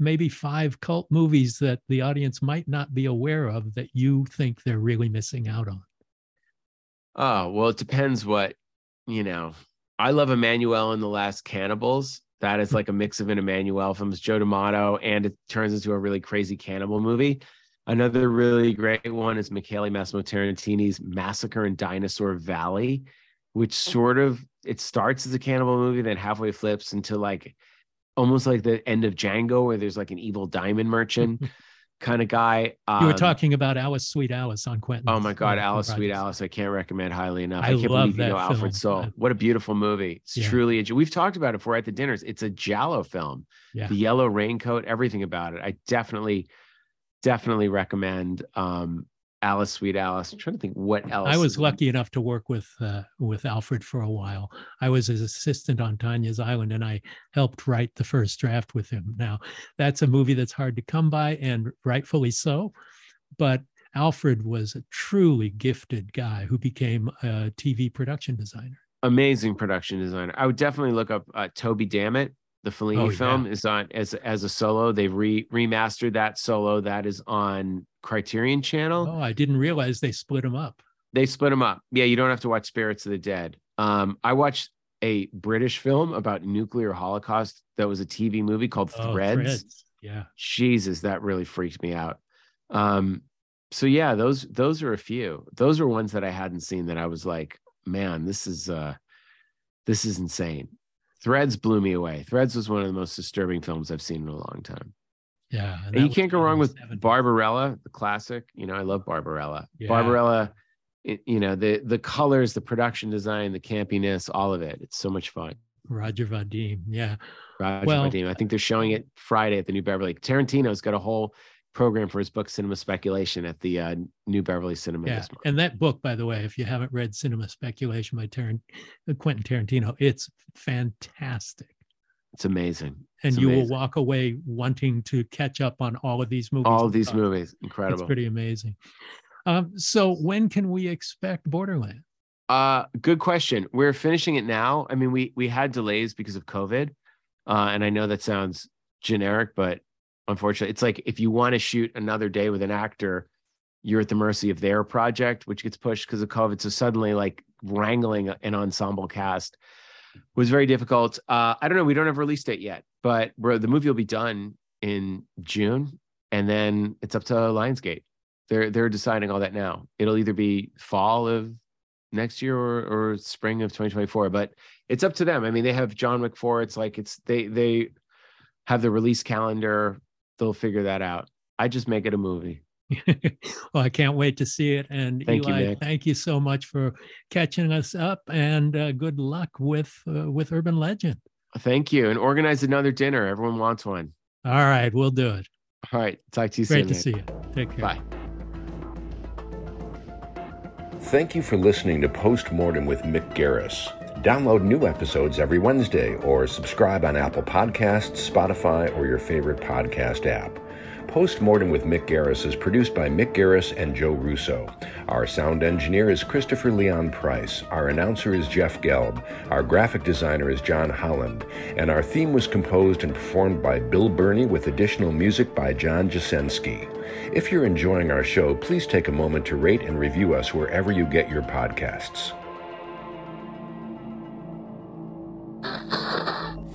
maybe five cult movies that the audience might not be aware of that you think they're really missing out on. Oh, well, it depends what, you know. I love Emanuelle and the Last Cannibals. That is like a mix of an Emanuelle films, Joe D'Amato, and it turns into a really crazy cannibal movie. Another really great one is Michele Massimo Tarantini's Massacre in Dinosaur Valley, which sort of it starts as a cannibal movie, then halfway flips into like almost like the end of Django, where there's like an evil diamond merchant kind of guy. Um, you were um, talking about Alice, Sweet Alice on Quentin. Oh my God, Alice, Sweet Alice! I can't recommend highly enough. I, I can't believe you know film. Alfred Sole. What a beautiful movie! It's yeah. truly. A, we've talked about it before at the dinners. It's a giallo film. Yeah. The yellow raincoat, everything about it. I definitely definitely recommend um, Alice, Sweet Alice. I'm trying to think what else. I was lucky enough to work with uh, with Alfred for a while. I was his assistant on Tanya's Island, and I helped write the first draft with him. Now, that's a movie that's hard to come by, and rightfully so. But Alfred was a truly gifted guy who became a TV production designer. Amazing production designer. I would definitely look up uh, Toby Dammit the Fellini oh, film is on as as a solo. They've re remastered that solo. That is on Criterion Channel. Oh, I didn't realize they split them up. They split them up. Yeah, you don't have to watch Spirits of the Dead. Um, I watched a British film about nuclear holocaust that was a TV movie called oh, Threads. Threads. Yeah. Jesus, that really freaked me out. Um, so yeah, those those are a few. Those are ones that I hadn't seen that I was like, man, this is uh this is insane. Threads blew me away. Threads was one of the most disturbing films I've seen in a long time. Yeah. And, and you can't go wrong with 70. Barbarella, the classic. You know, I love Barbarella. Yeah. Barbarella, it, you know, the the colors, the production design, the campiness, all of it. It's so much fun. Roger Vadim. Yeah. Roger well, Vadim. I think they're showing it Friday at the New Beverly. Tarantino's got a whole program for his book Cinema Speculation at the uh, New Beverly Cinema yeah. And that book, by the way, if you haven't read Cinema Speculation by Tar- Quentin Tarantino, it's fantastic. It's amazing. And it's you amazing. will walk away wanting to catch up on all of these movies. All of these movies. Incredible. It's pretty amazing. Um, so when can we expect Borderland? Uh, good question. We're finishing it now. I mean, we we had delays because of COVID. Uh, and I know that sounds generic, but unfortunately. It's like if you want to shoot another day with an actor, you're at the mercy of their project, which gets pushed because of COVID. So suddenly, like wrangling an ensemble cast. was very difficult. Uh, I don't know. We don't have release date yet, but the movie will be done in June, and then it's up to Lionsgate. They're they're deciding all that now. It'll either be fall of next year or, or spring of 2024, but it's up to them. I mean, they have John Wick 4. It's like it's they they have the release calendar. They'll figure that out. I just make it a movie. well, I can't wait to see it. And thank Eli, you, thank you so much for catching us up, and uh, good luck with uh, with Urban Legend. Thank you, and organize another dinner. Everyone wants one. All right, we'll do it. All right, talk to you Great soon. Great to see you. Take care. Bye. Thank you for listening to Postmortem with Mick Garris. Download new episodes every Wednesday or subscribe on Apple Podcasts, Spotify, or your favorite podcast app. Postmortem with Mick Garris is produced by Mick Garris and Joe Russo. Our sound engineer is Christopher Leon Price. Our announcer is Jeff Gelb. Our graphic designer is John Holland. And our theme was composed and performed by Bill Burney with additional music by John Jasensky. If you're enjoying our show, please take a moment to rate and review us wherever you get your podcasts.